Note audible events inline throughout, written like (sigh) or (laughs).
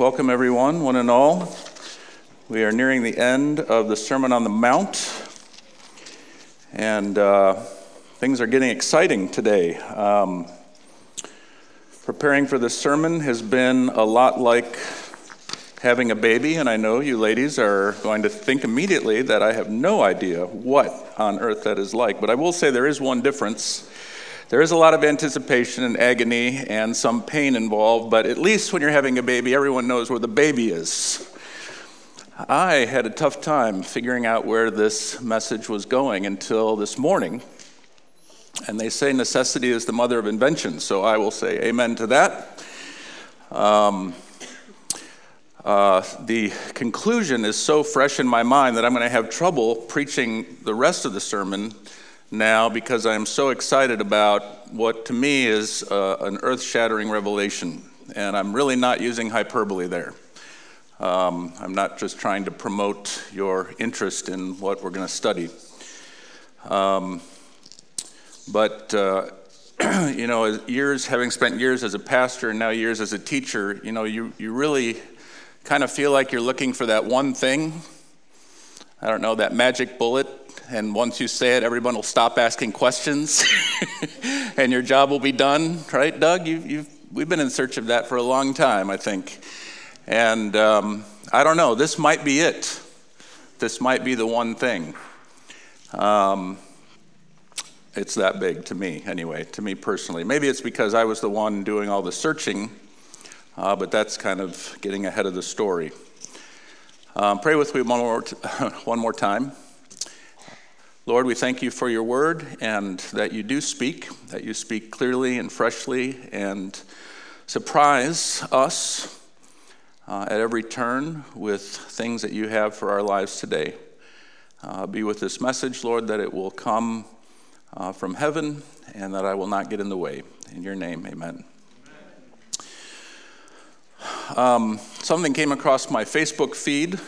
Welcome, everyone, one and all. We are nearing the end of the Sermon on the Mount, and uh, things are getting exciting today. Um, preparing for this sermon has been a lot like having a baby, and I know you ladies are going to think immediately that I have no idea what on earth that is like, but I will say there is one difference. There is a lot of anticipation and agony and some pain involved, but at least when you're having a baby, everyone knows where the baby is. I had a tough time figuring out where this message was going until this morning. And they say necessity is the mother of invention, so I will say amen to that. Um, uh, the conclusion is so fresh in my mind that I'm going to have trouble preaching the rest of the sermon now because I am so excited about what to me is uh, an earth shattering revelation. And I'm really not using hyperbole there. Um, I'm not just trying to promote your interest in what we're going to study. Um, but, uh, (clears throat) you know, years, having spent years as a pastor and now years as a teacher, you know, you, you really kind of feel like you're looking for that one thing. I don't know, that magic bullet and once you say it, everyone will stop asking questions, (laughs) and your job will be done, right, Doug? You, we've been in search of that for a long time, I think. And um, I don't know, this might be it. This might be the one thing. Um, it's that big to me, anyway, to me personally. Maybe it's because I was the one doing all the searching, uh, but that's kind of getting ahead of the story. Um, pray with me one more, t- (laughs) one more time. Lord, we thank you for your word and that you do speak, that you speak clearly and freshly and surprise us uh, at every turn with things that you have for our lives today. Uh, be with this message, Lord, that it will come uh, from heaven and that I will not get in the way. In your name, amen. Um, something came across my Facebook feed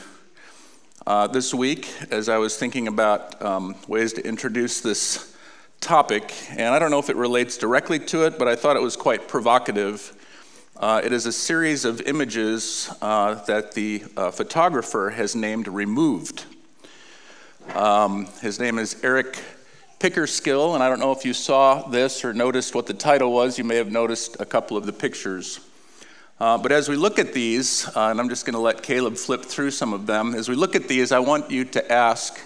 uh, this week as I was thinking about um, ways to introduce this topic, and I don't know if it relates directly to it, but I thought it was quite provocative. Uh, it is a series of images uh, that the uh, photographer has named Removed. Um, his name is Eric Pickersgill, and I don't know if you saw this or noticed what the title was. You may have noticed a couple of the pictures. Uh, but as we look at these, uh, and I'm just going to let Caleb flip through some of them, as we look at these, I want you to ask.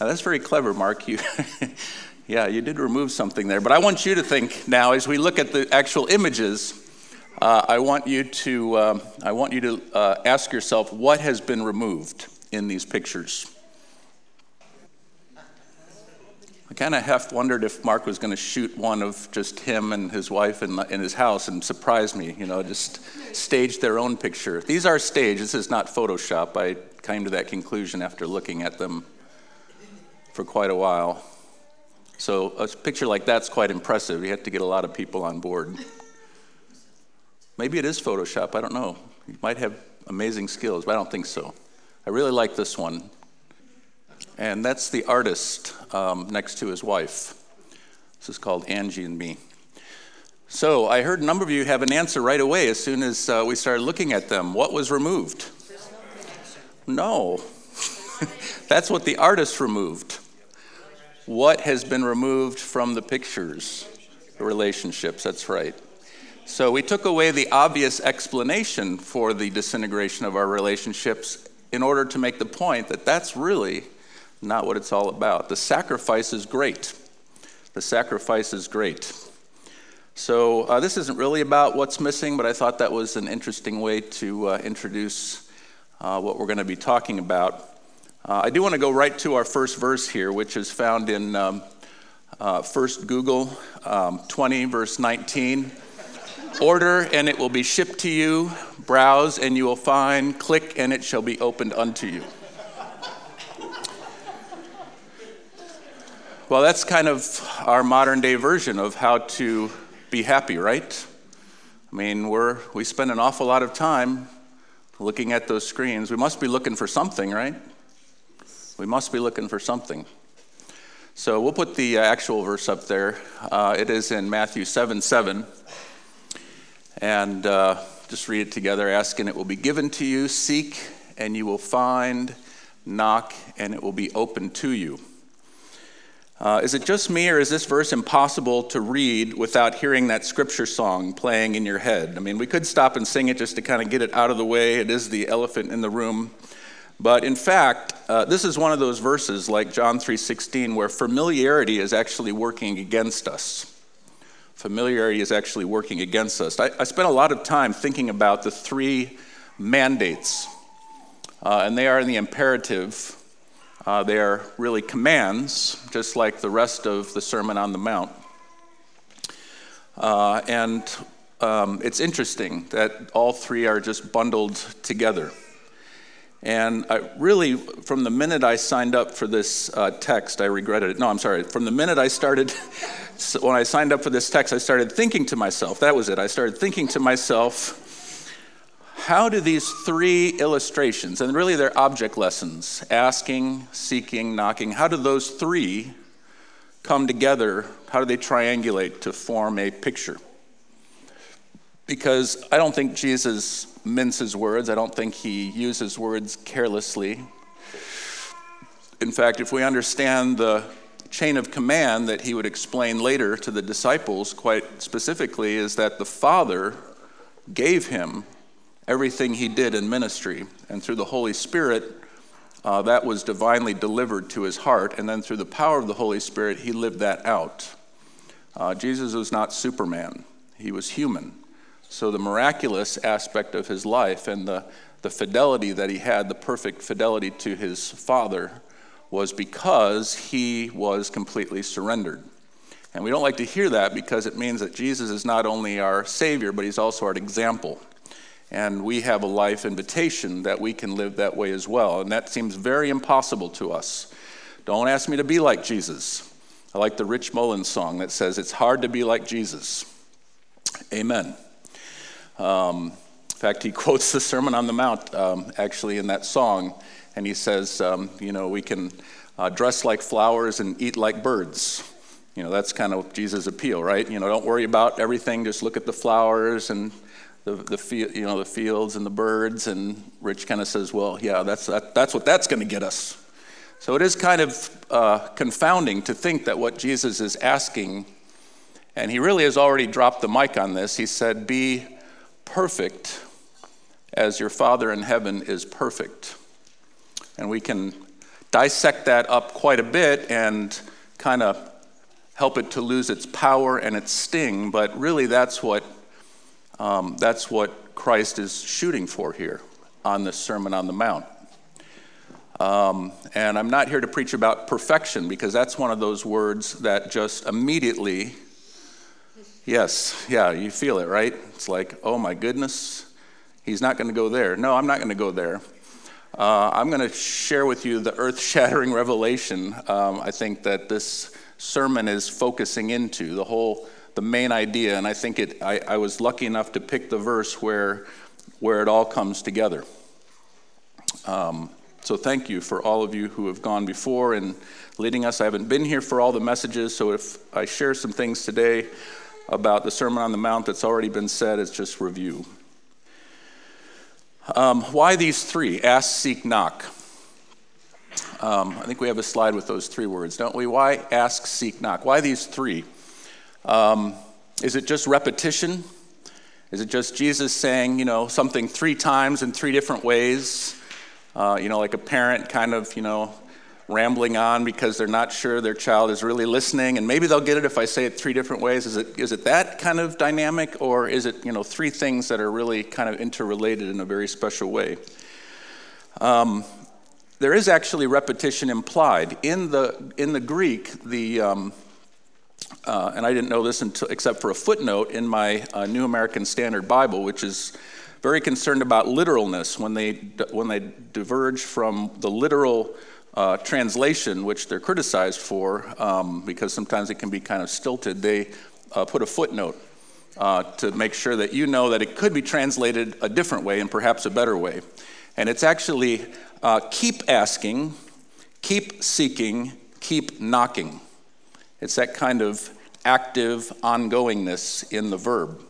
Uh, that's very clever, Mark. You, (laughs) yeah, you did remove something there. But I want you to think now, as we look at the actual images, uh, I want you to, um, I want you to uh, ask yourself what has been removed in these pictures. I kind of half wondered if Mark was going to shoot one of just him and his wife in, in his house and surprise me, you know, just stage their own picture. These are staged, this is not Photoshop. I came to that conclusion after looking at them for quite a while. So a picture like that's quite impressive. You have to get a lot of people on board. Maybe it is Photoshop, I don't know. You might have amazing skills, but I don't think so. I really like this one. And that's the artist um, next to his wife. This is called Angie and Me. So I heard a number of you have an answer right away as soon as uh, we started looking at them. What was removed? No. (laughs) That's what the artist removed. What has been removed from the pictures? The relationships, that's right. So we took away the obvious explanation for the disintegration of our relationships in order to make the point that that's really not what it's all about. The sacrifice is great. The sacrifice is great. So, uh, this isn't really about what's missing, but I thought that was an interesting way to uh, introduce uh, what we're going to be talking about. Uh, I do want to go right to our first verse here, which is found in um, uh, First Google um, 20, verse 19. Order, and it will be shipped to you. Browse, and you will find. Click, and it shall be opened unto you. Well, that's kind of our modern day version of how to be happy, right? I mean, we're, we spend an awful lot of time looking at those screens. We must be looking for something, right? We must be looking for something. So we'll put the actual verse up there. Uh, it is in Matthew 7 7. And uh, just read it together. Ask and it will be given to you. Seek and you will find. Knock and it will be open to you. Uh, is it just me, or is this verse impossible to read without hearing that scripture song playing in your head? I mean, we could stop and sing it just to kind of get it out of the way. It is the elephant in the room. But in fact, uh, this is one of those verses like John 3:16 where familiarity is actually working against us. Familiarity is actually working against us. I, I spent a lot of time thinking about the three mandates, uh, and they are in the imperative uh, they are really commands, just like the rest of the Sermon on the Mount. Uh, and um, it's interesting that all three are just bundled together. And I really, from the minute I signed up for this uh, text, I regretted it. No, I'm sorry. From the minute I started, (laughs) when I signed up for this text, I started thinking to myself, that was it. I started thinking to myself, how do these three illustrations, and really they're object lessons asking, seeking, knocking how do those three come together? How do they triangulate to form a picture? Because I don't think Jesus minces words, I don't think he uses words carelessly. In fact, if we understand the chain of command that he would explain later to the disciples, quite specifically, is that the Father gave him everything he did in ministry. And through the Holy Spirit, uh, that was divinely delivered to his heart. And then through the power of the Holy Spirit, he lived that out. Uh, Jesus was not Superman, he was human. So the miraculous aspect of his life and the, the fidelity that he had, the perfect fidelity to his Father, was because he was completely surrendered. And we don't like to hear that because it means that Jesus is not only our Savior, but he's also our example. And we have a life invitation that we can live that way as well. And that seems very impossible to us. Don't ask me to be like Jesus. I like the Rich Mullins song that says, It's hard to be like Jesus. Amen. Um, in fact, he (laughs) quotes the Sermon on the Mount um, actually in that song. And he says, um, You know, we can uh, dress like flowers and eat like birds. You know, that's kind of Jesus' appeal, right? You know, don't worry about everything, just look at the flowers and the, the, you know, the fields and the birds. And Rich kind of says, well, yeah, that's, that, that's what that's going to get us. So it is kind of uh, confounding to think that what Jesus is asking, and he really has already dropped the mic on this, he said, Be perfect as your Father in heaven is perfect. And we can dissect that up quite a bit and kind of help it to lose its power and its sting, but really that's what um, that's what Christ is shooting for here on this Sermon on the Mount. Um, and I'm not here to preach about perfection because that's one of those words that just immediately, yes, yeah, you feel it, right? It's like, oh my goodness, he's not going to go there. No, I'm not going to go there. Uh, I'm going to share with you the earth shattering (laughs) revelation um, I think that this sermon is focusing into the whole the main idea, and I think it, I, I was lucky enough to pick the verse where, where it all comes together. Um, so thank you for all of you who have gone before and leading us. I haven't been here for all the messages, so if I share some things today about the Sermon on the Mount that's already been said, it's just review. Um, why these three? Ask, seek, knock. Um, I think we have a slide with those three words, don't we? Why ask, seek, knock? Why these three? Um, is it just repetition? Is it just Jesus saying, you know, something three times in three different ways? Uh, you know, like a parent kind of, you know, rambling on because they're not sure their child is really listening, and maybe they'll get it if I say it three different ways. Is it, is it that kind of dynamic, or is it, you know, three things that are really kind of interrelated in a very special way? Um, there is actually repetition implied. In the, in the Greek, the, um, uh, and I didn't know this until, except for a footnote in my uh, New American Standard Bible, which is very concerned about literalness when they, when they diverge from the literal uh, translation, which they're criticized for um, because sometimes it can be kind of stilted. They uh, put a footnote uh, to make sure that you know that it could be translated a different way and perhaps a better way. And it's actually uh, keep asking, keep seeking, keep knocking. It's that kind of active ongoingness in the verb.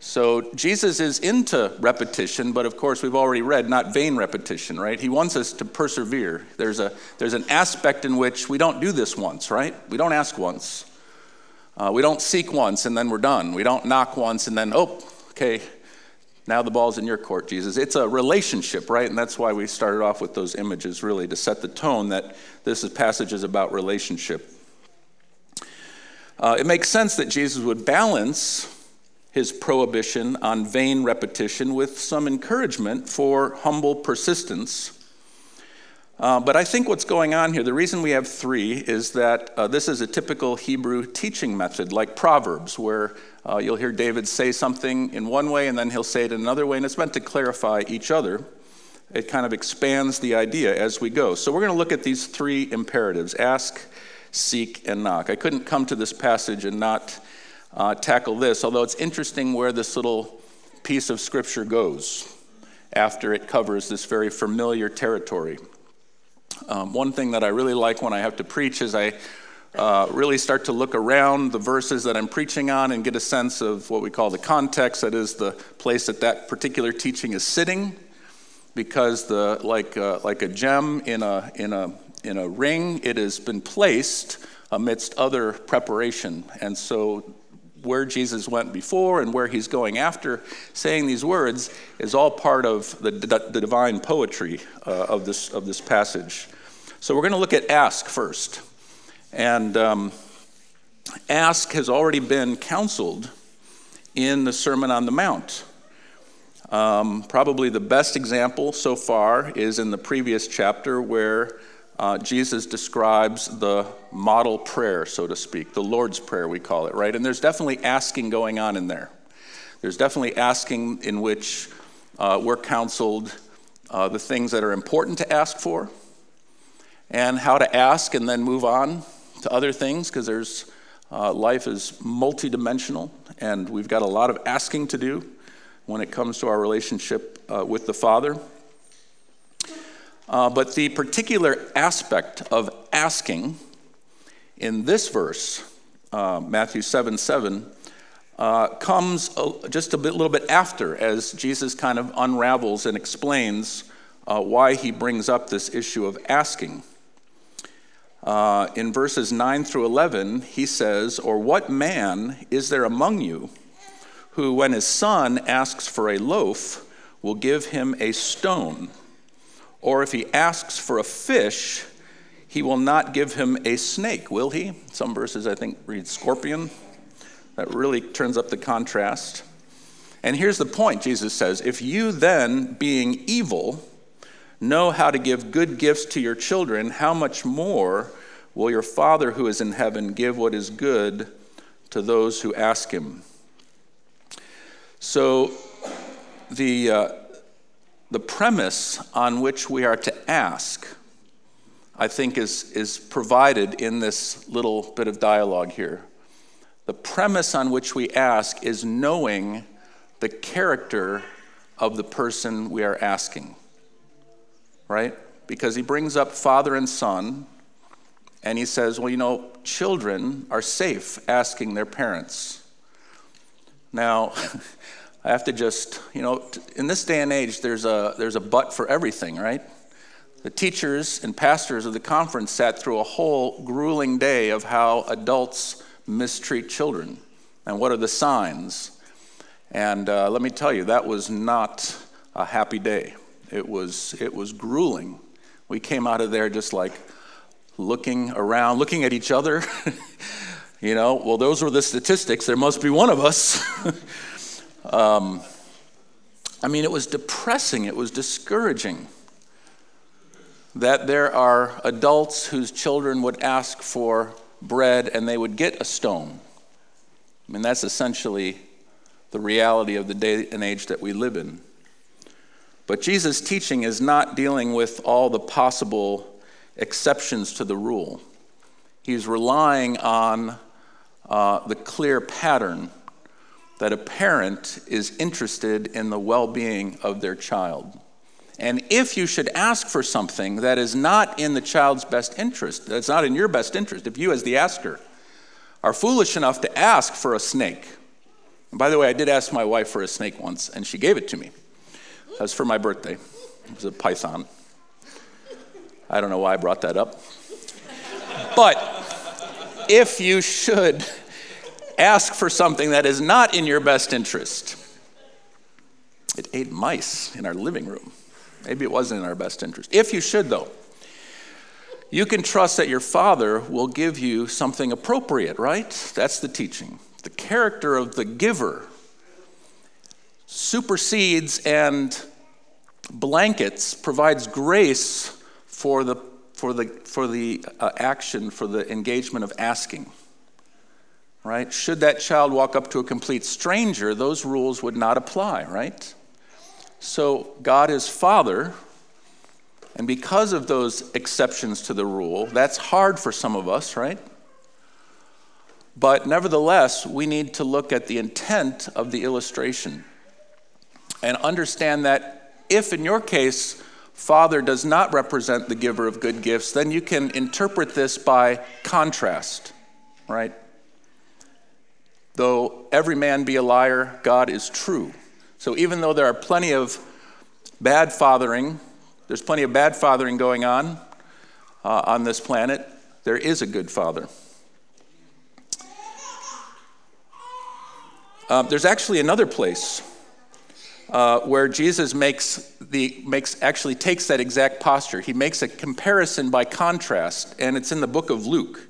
So Jesus is into repetition, but of course we've already read not vain repetition, right? He wants us to persevere. There's a there's an aspect in which we don't do this once, right? We don't ask once. Uh, we don't seek once and then we're done. We don't knock once and then oh, okay, now the ball's in your court, Jesus. It's a relationship, right? And that's why we started off with those images, really, to set the tone that this passage is about relationship. Uh, it makes sense that Jesus would balance his prohibition on vain repetition with some encouragement for humble persistence. Uh, but I think what's going on here, the reason we have three is that uh, this is a typical Hebrew teaching method, like Proverbs, where uh, you'll hear David say something in one way and then he'll say it in another way, and it's meant to clarify each other. It kind of expands the idea as we go. So we're going to look at these three imperatives ask, seek, and knock. I couldn't come to this passage and not uh, tackle this, although it's interesting where this little piece of scripture goes after it covers this very familiar territory. Um, one thing that I really like when I have to preach is I uh, really start to look around the verses that I'm preaching on and get a sense of what we call the context, that is, the place that that particular teaching is sitting. Because the like uh, like a gem in a in a in a ring, it has been placed amidst other preparation, and so where Jesus went before and where he's going after saying these words is all part of the, the divine poetry uh, of, this, of this passage. So we're going to look at ask first. And um, ask has already been counseled in the Sermon on the Mount. Um, probably the best example so far is in the previous chapter where uh, Jesus describes the model prayer, so to speak, the Lord's Prayer, we call it, right? And there's definitely asking going on in there. There's definitely asking in which uh, we're counseled uh, the things that are important to ask for and how to ask and then move on to other things because there's uh, life is multidimensional and we've got a lot of asking to do when it comes to our relationship uh, with the Father. Uh, but the particular aspect of asking in this verse, uh, Matthew 7 7, uh, comes a, just a bit, little bit after as Jesus kind of unravels and explains uh, why he brings up this issue of asking. Uh, in verses 9 through 11, he says, Or what man is there among you who, when his son asks for a loaf, will give him a stone? Or if he asks for a fish, he will not give him a snake, will he? Some verses, I think, read scorpion. That really turns up the contrast. And here's the point Jesus says If you then, being evil, know how to give good gifts to your children, how much more will your Father who is in heaven give what is good to those who ask him? So, the. Uh, the premise on which we are to ask, I think, is, is provided in this little bit of dialogue here. The premise on which we ask is knowing the character of the person we are asking, right? Because he brings up father and son, and he says, well, you know, children are safe asking their parents. Now, (laughs) I have to just, you know, in this day and age, there's a, there's a but for everything, right? The teachers and pastors of the conference sat through a whole grueling day of how adults mistreat children and what are the signs. And uh, let me tell you, that was not a happy day. It was, it was grueling. We came out of there just like looking around, looking at each other. (laughs) you know, well, those were the statistics. There must be one of us. (laughs) Um, I mean, it was depressing, it was discouraging that there are adults whose children would ask for bread and they would get a stone. I mean, that's essentially the reality of the day and age that we live in. But Jesus' teaching is not dealing with all the possible exceptions to the rule. He's relying on uh, the clear pattern that a parent is interested in the well being of their child. And if you should ask for something that is not in the child's best interest, that's not in your best interest, if you, as the asker, are foolish enough to ask for a snake, And by the way, I did ask my wife for a snake once, and she gave it to me. That was for my birthday. It was a python. I don't know why I brought that up. But if you should ask for something that is not in your best interest, it ate mice in our living room. Maybe it wasn't in our best interest. If you should, though, you can trust that your father will give you something appropriate, right? That's the teaching. The character of the giver supersedes and blankets, provides grace for the, for the, for the uh, action, for the engagement of asking. Right? Should that child walk up to a complete stranger, those rules would not apply, right? So God is Father, and because of those exceptions to the rule, that's hard for some of us, right? But nevertheless, we need to look at the intent of the illustration and understand that if, in your case, Father does not represent the giver of good gifts, then you can interpret this by contrast, right? Though every man be a liar, God is true. So even though there are plenty of bad fathering, there's plenty of bad fathering going on uh, on this planet, there is a good father. Uh, there's actually another place uh, where Jesus makes the makes actually takes that exact posture. He makes a comparison by contrast, and it's in the book of Luke.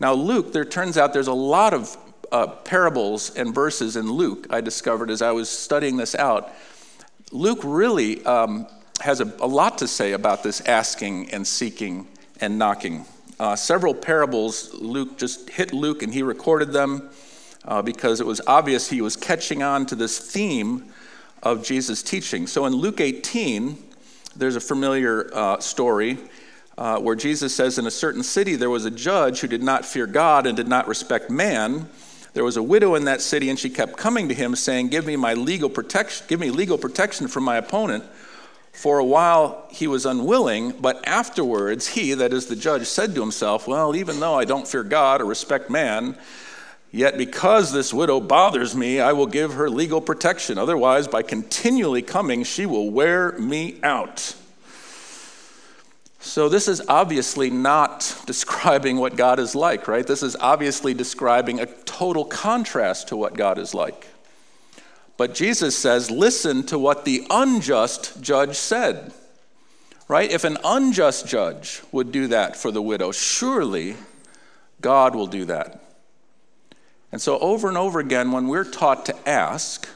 Now, Luke, there turns out there's a lot of uh, parables and verses in Luke, I discovered as I was studying this out. Luke really um, has a, a, lot to say about this asking and seeking and knocking. Uh, several parables, Luke just hit Luke and he recorded them uh, because it was obvious he was catching on to this theme of Jesus' teaching. So in Luke 18, there's a familiar uh, story. Uh, where Jesus says, In a certain city there was a judge who did not fear God and did not respect man. There was a widow in that city, and she kept coming to him, saying, Give me my legal protection, give me legal protection from my opponent. For a while he was unwilling, but afterwards he, that is the judge, said to himself, Well, even though I don't fear God or respect man, yet because this widow bothers me, I will give her legal protection. Otherwise, by continually coming, she will wear me out. So, this is obviously not (laughs) describing what God is like, right? This is obviously describing a total contrast to what God is like. But Jesus says, listen to what the unjust judge said, right? If an unjust judge would do that for the widow, surely God will do that. And so, over and over again, when we're taught to ask,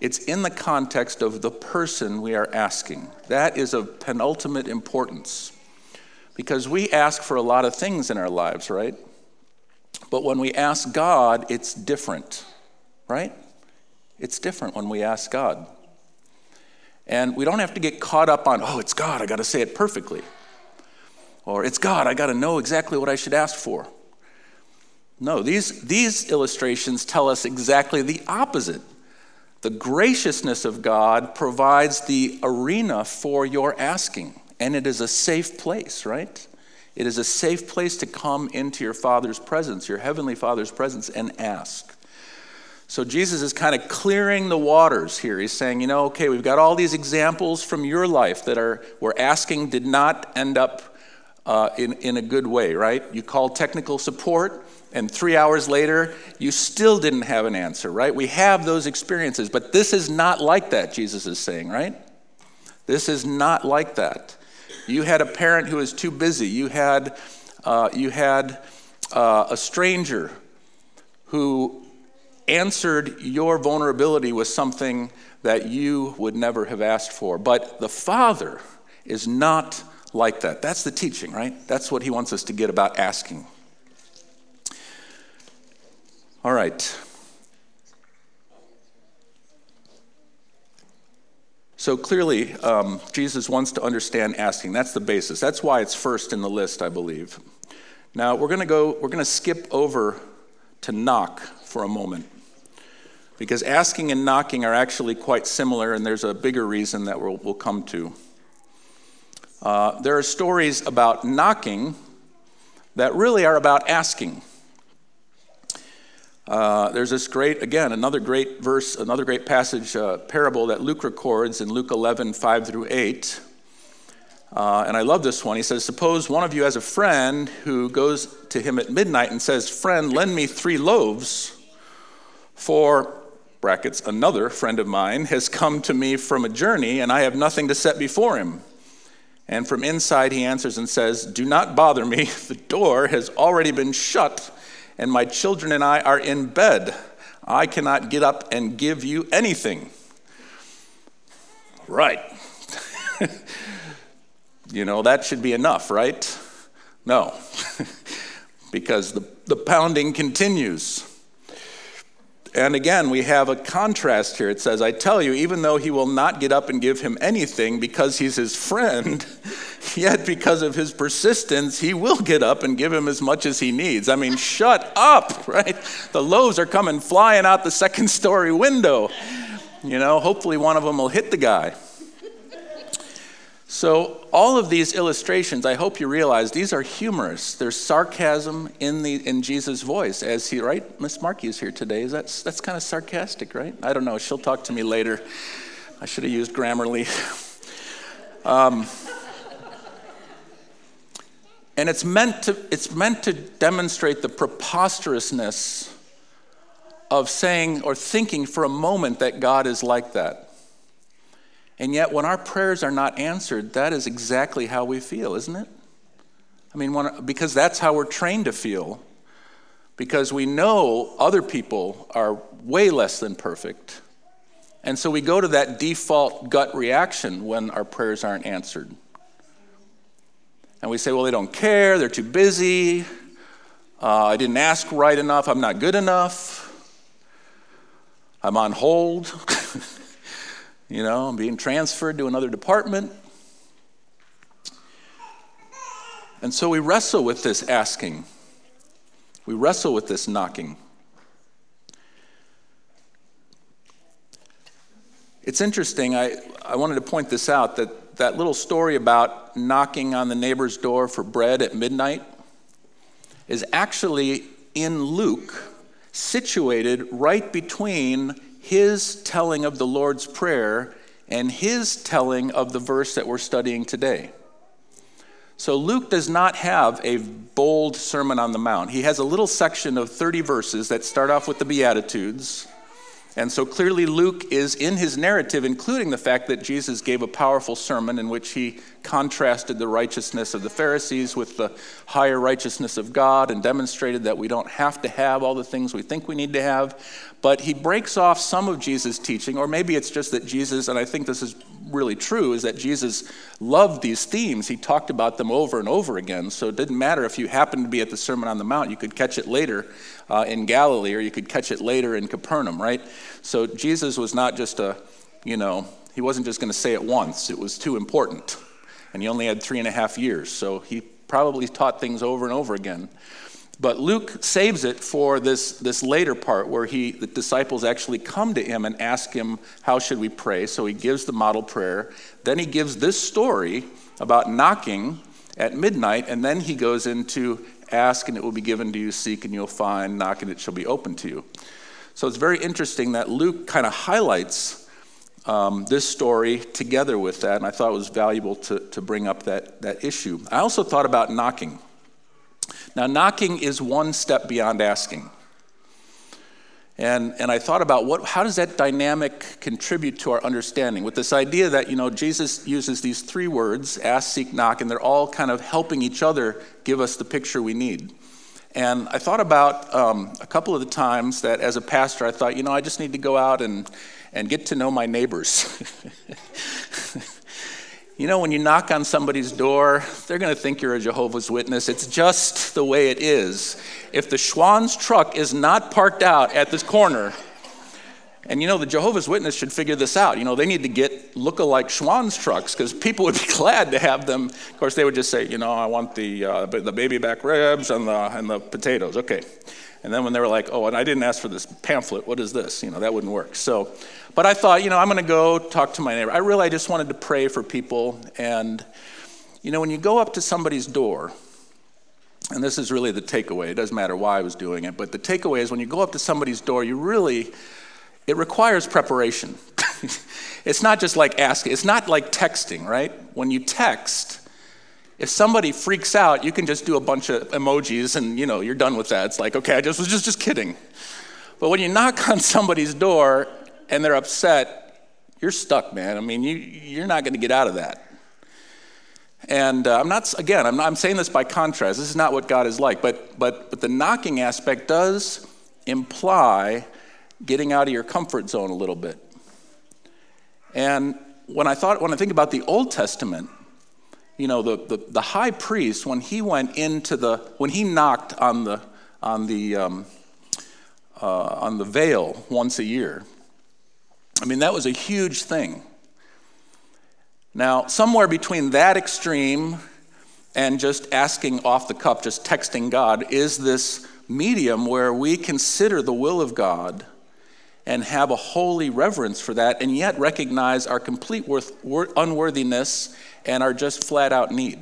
it's in the context of the person we are asking. That is of penultimate importance. Because we ask for a lot of things in our lives, right? But when we ask God, it's different, right? It's different when we ask God. And we don't have to get caught up on, oh, it's God, I got to say it perfectly. Or it's God, I got to know exactly what I should ask for. No, these, these illustrations tell us exactly the opposite. The graciousness of God provides the arena for your asking, and it is a safe place, right? It is a safe place to come into your Father's presence, your Heavenly Father's presence, and ask. So Jesus is kind of clearing the waters here. He's saying, you know, okay, we've got all these examples from your life that are where asking did not end up uh, in, in a good way, right? You call technical support, and three hours later, you still didn't have an answer, right? We have those experiences, but this is not like that, Jesus is saying, right? This is not like that. You had a parent who was too busy. You had, uh, you had uh, a stranger who answered your vulnerability with something that you would never have asked for. But the Father is not like that. That's the teaching, right? That's what he wants us to get about asking. All right. So clearly, um, Jesus wants to understand asking. That's the basis. That's why it's first in the list, I believe. Now we're going to go. We're going to skip over to knock for a moment, because asking and knocking are actually quite similar, and there's a bigger reason that we'll, we'll come to. Uh, there are stories about knocking that really are about asking. Uh, there's this great, again, another great verse, another great passage, uh, parable that Luke records in Luke 11, 5 through 8. Uh, and I love this one. He says, Suppose one of you has a friend who goes to him at midnight and says, Friend, lend me three loaves, for, brackets, another friend of mine has come to me from a journey, and I have nothing to set before him. And from inside he answers and says, Do not bother me. (laughs) The door has already been shut and my children and I are in bed. I cannot get up and give you anything. Right. (laughs) you know, that should be enough, right? No, (laughs) because the, the pounding continues. And again, we have a contrast here. It says, I tell you, even though he will not get up and give him anything because he's his friend, (laughs) yet because of his persistence, he will get up and give him as much as he needs. I mean, shut up, (laughs) right? The loaves are coming flying out the second story window. You know, hopefully one of them will hit the guy. So, all of these illustrations, I hope you realize, these are humorous. There's sarcasm in, the, in Jesus' voice, as he, right? Miss Markey is here today. Is that, that's kind of sarcastic, right? I don't know. She'll talk to me later. I should have used Grammarly. (laughs) Um, and it's meant, to, it's meant to demonstrate the preposterousness of saying or thinking for a moment that God is like that. And yet, when our prayers are not answered, that is exactly how we feel, isn't it? I mean, when, because that's how we're trained to feel, because we know other people are way less than perfect. And so we go to that default gut reaction when our prayers aren't answered. And we say, well, they don't care, they're too busy, uh, I didn't ask right enough, I'm not good enough, I'm on hold. (laughs) You know, I'm being transferred to another department. And so we wrestle with this asking. We wrestle with this knocking. It's interesting, I, I wanted to point this out that that little story about knocking on the neighbor's door for bread at midnight is actually in Luke, situated right between his telling of the Lord's Prayer and his telling of the verse that we're studying today. So Luke does not have a bold Sermon on the Mount. He has a little section of 30 verses that start off with the Beatitudes and so clearly, Luke is in his narrative, including the fact that Jesus gave a powerful sermon in which he contrasted the righteousness of the Pharisees with the higher righteousness of God and demonstrated that we don't have to have all the things we think we need to have. But he breaks off some of Jesus' teaching, or maybe it's just that Jesus, and I think this is really true, is that Jesus loved these themes. He talked about them over and over again. So it didn't matter if you happened to be at the Sermon on the Mount, you could catch it later uh, in Galilee, or you could catch it later in Capernaum, right? So Jesus was not just a, you know, he wasn't just going to say it once, it was too important. And he only had three and a half years, so he probably taught things over and over again. But Luke saves it for this, this later part where he, the disciples actually come to him and ask him, How should we pray? So he gives the model prayer. Then he gives this story about knocking at midnight, and then he goes into Ask and it will be given to you, seek and you'll find, knock and it shall be open to you. So it's very interesting that Luke kind of highlights um, this story together with that, and I thought it was valuable to, to bring up that, that issue. I also thought about knocking. Now, knocking is one step beyond asking. And, and I thought about what, how does that dynamic contribute to our understanding with this idea that, you know, Jesus uses these three words, ask, seek, knock, and they're all kind of helping each other give us the picture we need. And I thought about um, a couple of the times that as a pastor, I thought, you know, I just need to go out and, and get to know my neighbors. (laughs) You know, when you knock on somebody's door, they're going to think you're a Jehovah's Witness. It's just the way it is. If the Schwan's truck is not parked out at this corner, and you know, the Jehovah's Witness should figure this out. You know, they need to get look-alike Schwan's trucks because people would be (laughs) glad to have them. Of course, they would just say, you know, I want the, uh, the baby back ribs and the, and the potatoes. Okay. And then when they were like, oh, and I didn't ask for this pamphlet, what is this? You know, that wouldn't work. So, but I thought, you know, I'm going to go talk to my neighbor. I really I just wanted to pray for people. And, you know, when you go up to somebody's door, and this is really the takeaway. It doesn't matter why I was doing it, but the takeaway is when you go up to somebody's door, you really, it requires preparation. (laughs) it's not just like asking, it's not like texting, right? When you text, if somebody freaks out, you can just do a bunch of emojis and you know, you're done with that. It's like, okay, I just was just, just kidding. But when you (laughs) knock on somebody's door and they're upset, you're stuck, man. I mean, you, you're not going to get out of that. And uh, I'm not, again, I'm, not, I'm saying this by contrast. This is not what God is like. But, but, but the knocking aspect does imply getting out of your comfort zone a little bit. And when I thought, when I think about the Old Testament, you know, the, the, the high priest, when he went into the, when he knocked on the, on the, um, uh, on the veil once a year, I mean, that was a huge thing. Now, somewhere between that extreme and just asking off the cuff, just texting God, is this medium where we consider the will of God and have a holy reverence for that, and yet recognize our complete worth, unworthiness and our just flat out need.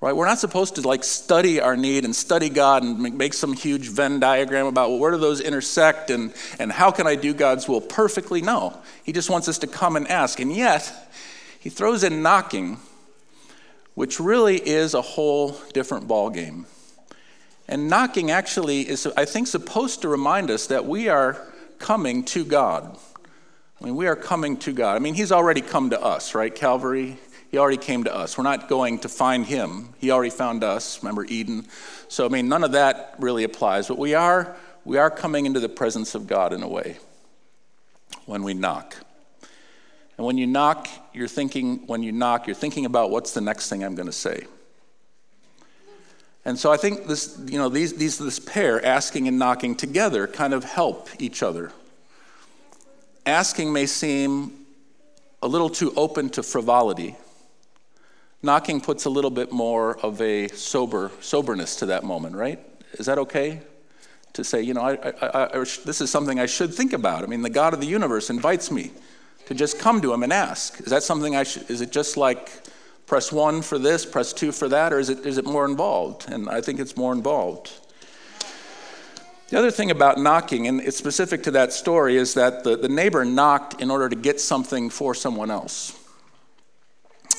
Right? We're not supposed to like study our need and study God and make some huge Venn diagram about well, where do those intersect and, and how can I do God's will perfectly? No. He just wants us to come and ask. And yet, he throws in knocking, which really is a whole different ballgame. And knocking actually is, I think, supposed to remind us that we are coming to God. I mean, we are coming to God. I mean, He's already come to us, right? Calvary, He already came to us. We're not going to find Him. He already found us. Remember Eden? So, I mean, none of that really applies. But we are, we are coming into the presence of God in a way when we knock. And when you knock, you're thinking, when you knock, you're thinking about what's the next thing I'm going to say. And so I think this, you know, these, these, this pair, asking and knocking together, kind of help each other. Asking may seem a little too open to frivolity. Knocking puts a little bit more of a sober soberness to that moment, right? Is that okay? To say, you know, I, I, I, this is something I should think about. I mean, the God of the universe invites me to just come to him and ask. Is that something I should, is it just like press one for this, press two for that, or is it, is it more involved? And I think it's more involved. The other thing about knocking, and it's specific to that story, is that the, the neighbor knocked in order to get something for someone else.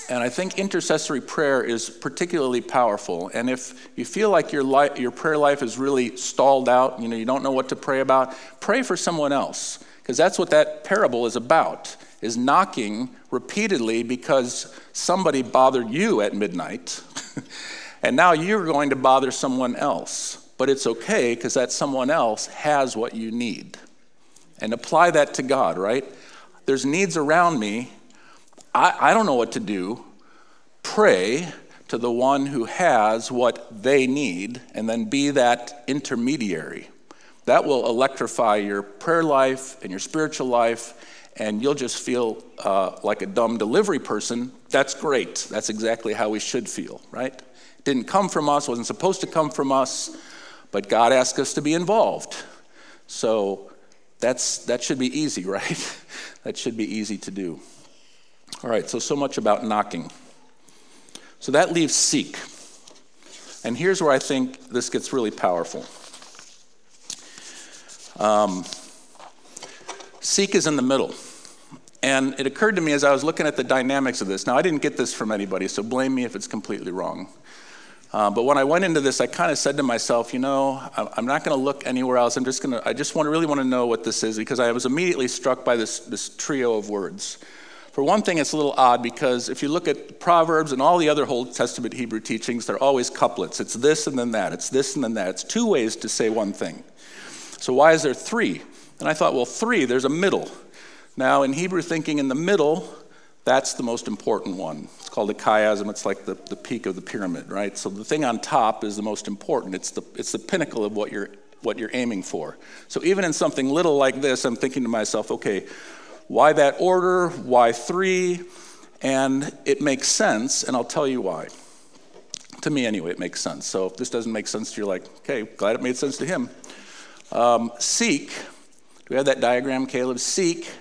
And I think intercessory prayer is particularly powerful. And if you feel like your, li- your prayer life is really stalled out, you know, you don't know what to pray about, pray for someone else. Because that's what that parable is about, is knocking repeatedly because somebody bothered you at midnight. (laughs) and now you're going to bother someone else. But it's okay because that someone else has what you need. And apply that to God, right? There's needs around me. I, I don't know what to do. Pray to the one who has what they need and then be that intermediary. That will electrify your prayer life and your spiritual life, and you'll just feel uh, like a dumb delivery person. That's great. That's exactly how we should feel, right? It didn't come from us, wasn't supposed to come from us, but God asked us to be involved. So that's, that should be easy, (laughs) right? that should be easy to do. All right, so, so much about knocking. So that leaves seek. And here's where I think this gets really powerful. Um, seek is in the middle. And it occurred to me as I was looking at the dynamics of this. Now, I didn't get this from anybody, so blame me if it's completely wrong. Uh, but when I went into this, I kind of said to myself, you know, I'm not going to look anywhere else. I'm just going to, I just want to really want to know what this is because I was immediately struck by this, this trio of words. For one thing, it's a little odd because if you look at Proverbs and all the other Old Testament Hebrew teachings, they're always couplets. It's this and then that. It's this and then that. It's two ways to say one thing. So why is there three? And I thought, well, three, there's a middle. Now, in Hebrew thinking, in the middle, that's the most important one. It's called a chiasm. It's like the, the peak of the pyramid, right? So the thing on top is the most important. It's the, it's the pinnacle of what you're, what you're aiming for. So even in something little like this, I'm thinking to myself, okay, why that order? Why three? And it makes sense, and I'll tell you why. To me, anyway, it makes sense. So if this doesn't make sense to you, like, okay, glad it made sense to him. Um, seek, do we have that diagram, Caleb? Seek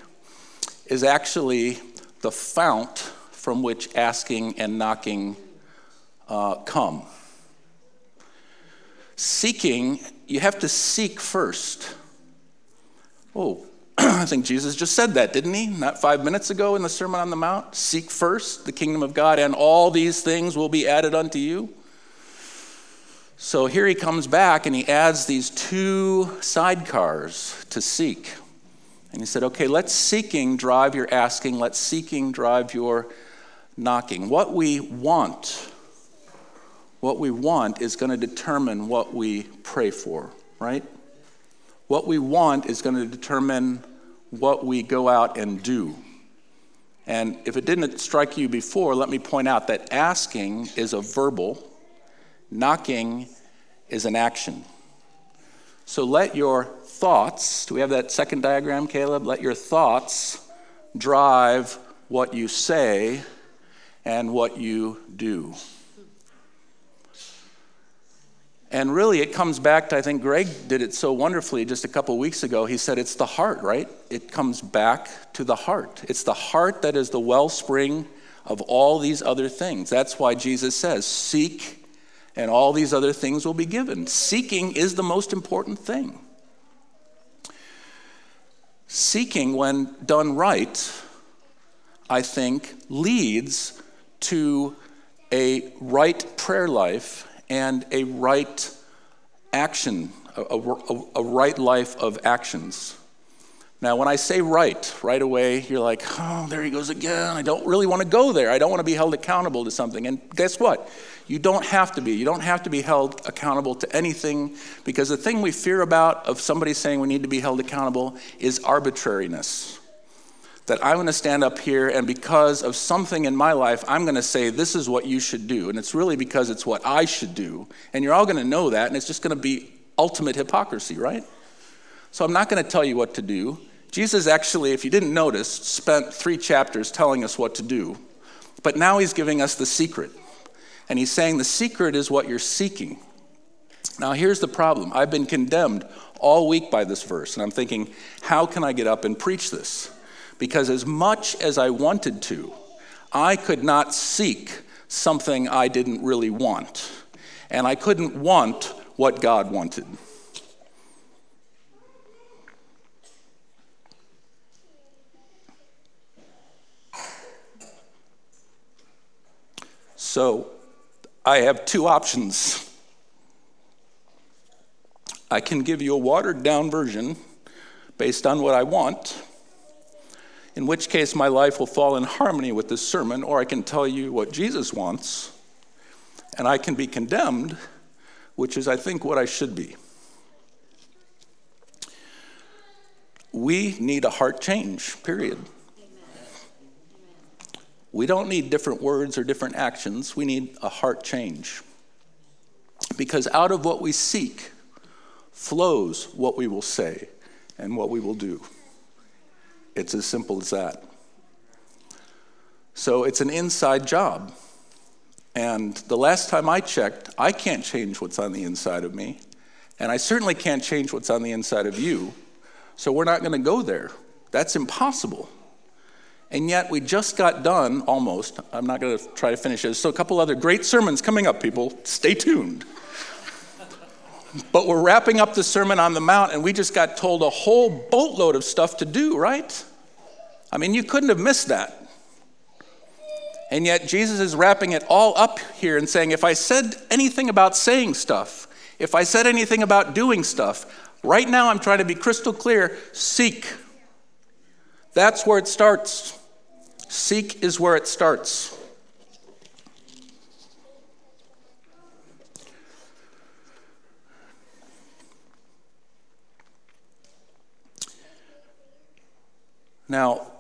is actually the fount from which asking and knocking uh, come. seeking, you have to seek first. Oh, (clears throat) I think Jesus just said that, didn't he? Not five minutes ago in the Sermon on the Mount? Seek first the kingdom of God, and all these things will be added unto you. So here he comes back and he adds these two sidecars to seek. And he said, okay, let seeking drive your asking, let seeking drive your knocking. What we want, what we want is going to determine what we pray for, right? What we want is going to determine what we go out and do. And if it didn't strike you before, let me point out that asking is a verbal, knocking is an action. So let your thoughts, do we have that second diagram, Caleb? Let your thoughts drive what you say and what you do. And really, it comes back to, I think Greg did it so wonderfully just a couple weeks ago. He said it's the heart, right? It comes back to the heart. It's the heart that is the wellspring of all these other things. That's why Jesus says, Seek, and all these other things will be given. Seeking is the most important thing. Seeking, when done right, I think, leads to a right prayer life and a right action, a, a, a, right life of actions. Now, when I say right, right away, you're like, oh, there he goes again. I don't really want to go there. I don't want to be held accountable to something. And guess what? You don't have to be. You don't have to be held accountable to anything because the thing we fear about of somebody saying we need to be held accountable is arbitrariness that I'm going to stand up here and because of something in my life, I'm going to say, this is what you should do. And it's really because it's what I should do. And you're all going to know that, and it's just going to be ultimate hypocrisy, right? So I'm not going to tell you what to do. Jesus actually, if you didn't notice, spent three chapters telling us what to do. But now he's giving us the secret. And he's saying the secret is what you're seeking. Now, here's the problem I've been condemned all week by this verse, and I'm thinking, how can I get up and preach this? because as much as I wanted to, I could not seek something I didn't really want. And I couldn't want what God wanted. So I have two options. I can give you a watered down version based on what I want in which case my life will fall in harmony with this sermon, or I can tell you what Jesus wants, and I can be condemned, which is, I think, what I should be. We need a heart change, period. We don't need different words or different actions. We need a heart change. Because out of what we seek flows what we will say and what we will do. It's as simple as that. So it's an inside job. And the last time I checked, I can't change what's on the inside of me. And I certainly can't change what's on the inside of you. So we're not going to go there. That's impossible. And yet we just got done almost. I'm not going to try to finish it. So a couple other great sermons coming up, people. Stay tuned. But we're wrapping up the Sermon on the Mount, and we just got told a whole boatload of stuff to do, right? I mean, you couldn't have missed that. And yet, Jesus is wrapping it all up here and saying, if I said anything about saying stuff, if I said anything about doing stuff, right now I'm trying to be crystal clear seek. That's where it starts. Seek is where it starts. Now,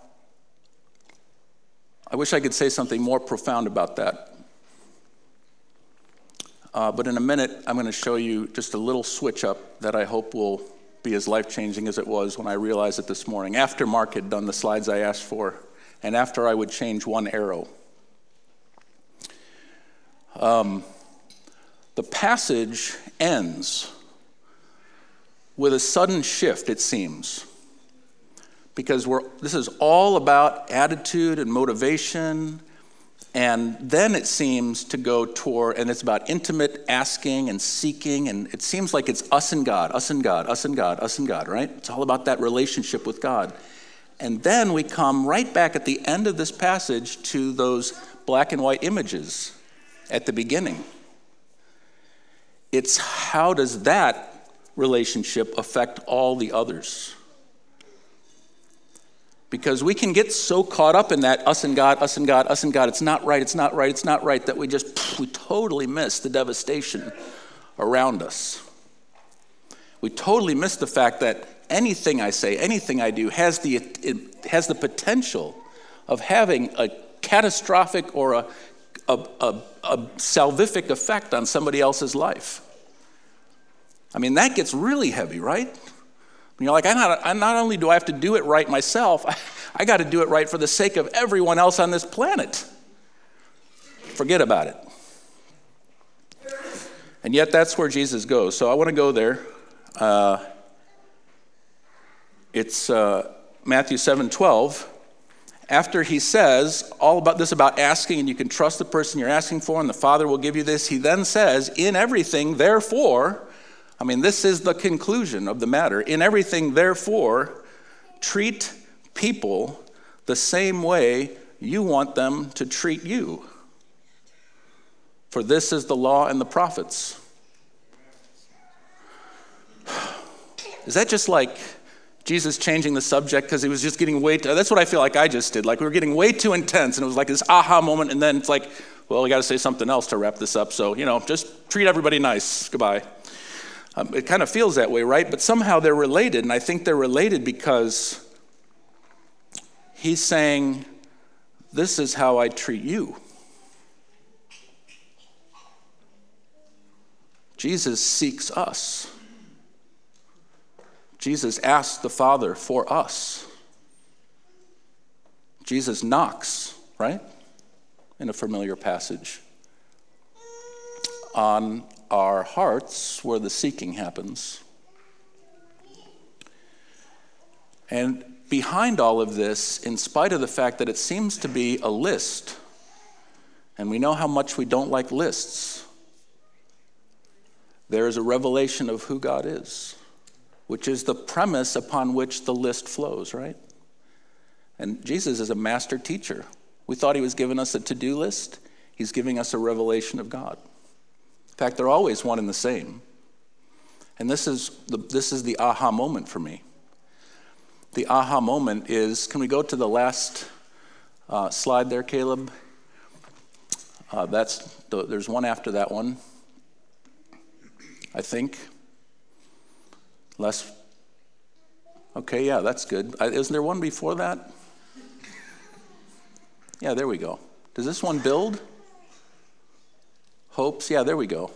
I wish I could say something more profound about that. Uh, but in a minute, I'm going to show you just a little switch up that I hope will be as life changing as it was when I realized it this morning, after Mark had done the slides I asked for, and after I would change one arrow. Um, the passage ends with a sudden shift, it seems because we're, this is all about attitude and motivation And then it seems to go toward, and it's about intimate asking and seeking, and it seems like it's us and God, us and God, us and God, us and God, right? It's all about that relationship with God. And then we come right back at the end of this passage to those black and white images at the beginning. It's how does that relationship affect all the others? Because we can get so caught up in that us and God, us and God, us and God, it's not right, it's not right, it's not right, that we just, we totally miss the devastation around us. We totally miss the fact that anything I say, anything I do has the, has the potential of having a catastrophic or a, a, a, a salvific effect on somebody else's life. I mean, that gets really heavy, right? you're like, I not, I not only do I have to do it right myself, I, (laughs) I got to do it right for the sake of everyone else on this planet. Forget about it. And yet, that's where Jesus goes. So I want to go there. Uh, it's uh, Matthew 7 12. After he says all about this about asking, and you can trust the person you're asking for, and the Father will give you this, he then says, In everything, therefore, I mean, this is the conclusion of the matter. In everything, therefore, treat people the same way you want them to treat you. For this is the law and the prophets. (sighs) Is that just like Jesus changing the subject because he was just getting way too, that's what I feel like I just did. Like we were getting way too intense and it was like this aha moment and then it's like, well, we got to say something else to wrap this up. So, you know, just treat everybody nice. Goodbye. Um, it kind of feels that way, right? But somehow they're related, and I think they're related because he's saying, This is how I treat you. Jesus seeks us. Jesus asks the Father for us. Jesus knocks, right? In a familiar passage on our hearts where the seeking happens. And behind all of this, in spite of the fact that it seems to be a list, and we know how much we don't like lists, there is a revelation of who God is, which is the premise upon which the list flows, right? And Jesus is a master teacher. We thought he was giving us a to do list, he's giving us a revelation of God. In fact, they're always one and the same. And this is the, this is the aha moment for me. The aha moment is can we go to the last uh, slide there, Caleb? Uh, that's the, there's one after that one, I think. Less. Okay, yeah, that's good. Isn't there one before that? Yeah, there we go. Does this one build? Hopes, yeah, there we go.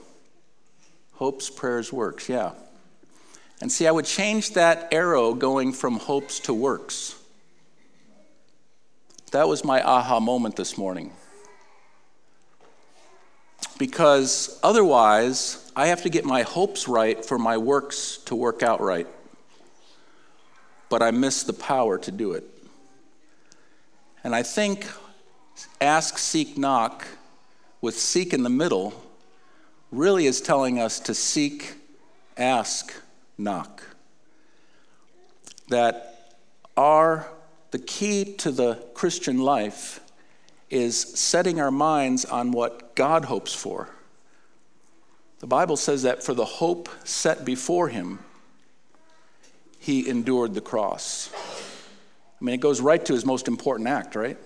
Hopes, prayers, works, yeah. And see, I would change that arrow going from hopes to works. That was my aha moment this morning. Because otherwise, I have to get my hopes right for my works to work out right. But I miss the power to do it. And I think ask, seek, knock with seek in the middle really is telling us to seek, ask, knock. That are the key to the Christian life is setting our minds on what God hopes for. The Bible says that for the hope set before him, he endured the cross. I mean, it goes right to his most important act, right?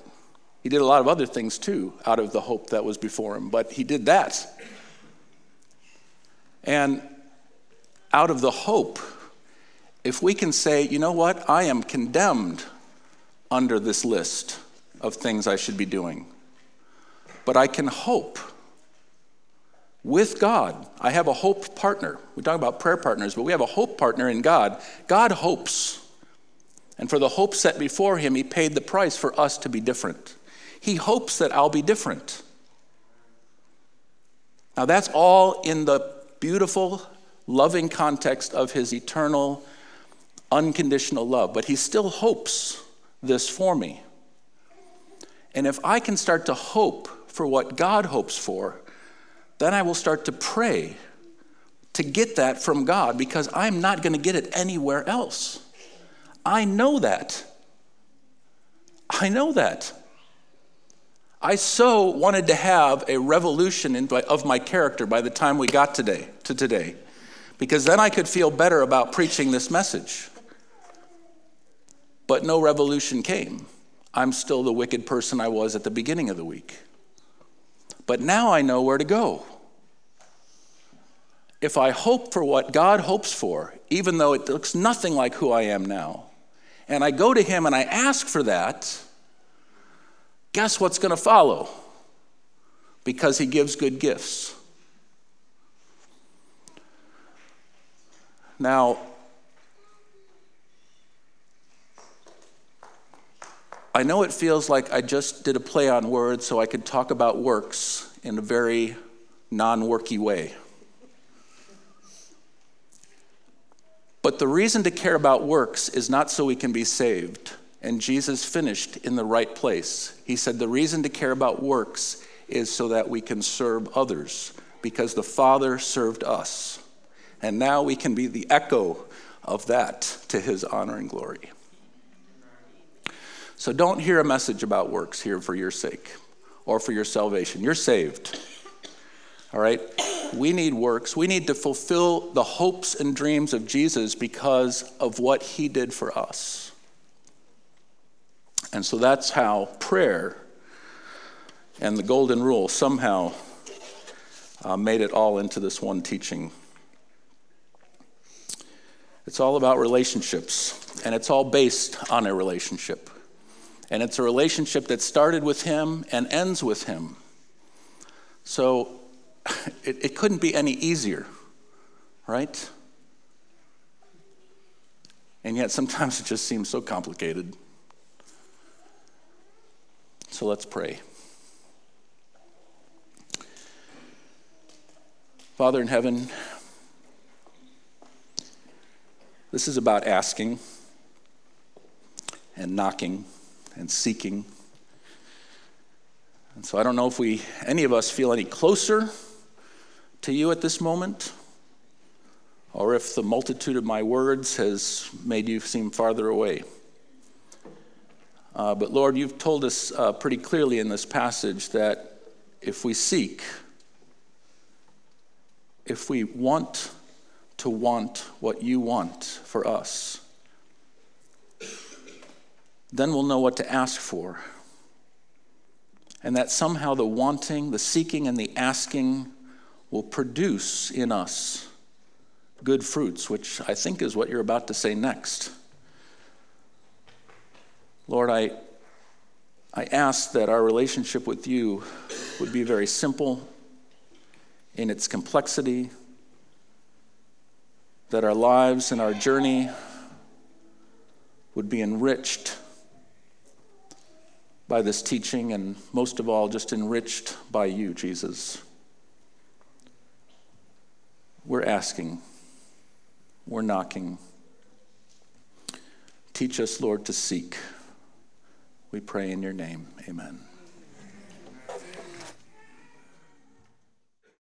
He did a lot of other things too out of the hope that was before him, but he did that. And out of the hope, if we can say, you know what, I am condemned under this list of things I should be doing, but I can hope with God. I have a hope partner. We talk about prayer partners, but we have a hope partner in God. God hopes. And for the hope set before him, he paid the price for us to be different. He hopes that I'll be different. Now, that's all in the beautiful, loving context of his eternal, unconditional love, but he still hopes this for me. And if I can start to hope for what God hopes for, then I will start to pray to get that from God because I'm not going to get it anywhere else. I know that. I know that. I so wanted to have a revolution of my character by the time we got today to today, because then I could feel better about preaching this message. But no revolution came. I'm still the wicked person I was at the beginning of the week. But now I know where to go. If I hope for what God hopes for, even though it looks nothing like who I am now, and I go to Him and I ask for that, guess what's going to follow? Because He gives good gifts. Now, I know it feels like I just did a play on words so I could talk about works in a very non worky way. But the reason to care about works is not so we can be saved. And Jesus finished in the right place. He said, The reason to care about works is so that we can serve others, because the Father served us. And now we can be the echo of that to his honor and glory. So don't hear a message about works here for your sake or for your salvation. You're saved. All right? We need works. We need to fulfill the hopes and dreams of Jesus because of what he did for us. And so that's how prayer and the golden rule somehow uh, made it all into this one teaching. It's all about relationships, and it's all based on a relationship. And it's a relationship that started with him and ends with him. So (laughs) it, it couldn't be any easier, right? And yet sometimes it just seems so complicated. So let's pray. Father in heaven, this is about asking and knocking and seeking. And so I don't know if we, any of us, feel any closer to you at this moment, or if the multitude of my words has made you seem farther away. Uh, but Lord, you've told us uh, pretty clearly in this passage that if we seek, if we want to want what you want for us, then we'll know what to ask for. And that somehow the wanting, the seeking, and the asking will produce in us good fruits, which I think is what you're about to say next. Lord, I, I ask that our relationship with you would be very simple in its complexity, that our lives and our journey would be enriched by this teaching, and most of all, just enriched by you, Jesus. We're asking, we're knocking. Teach us, Lord, to seek. We pray in your name. Amen.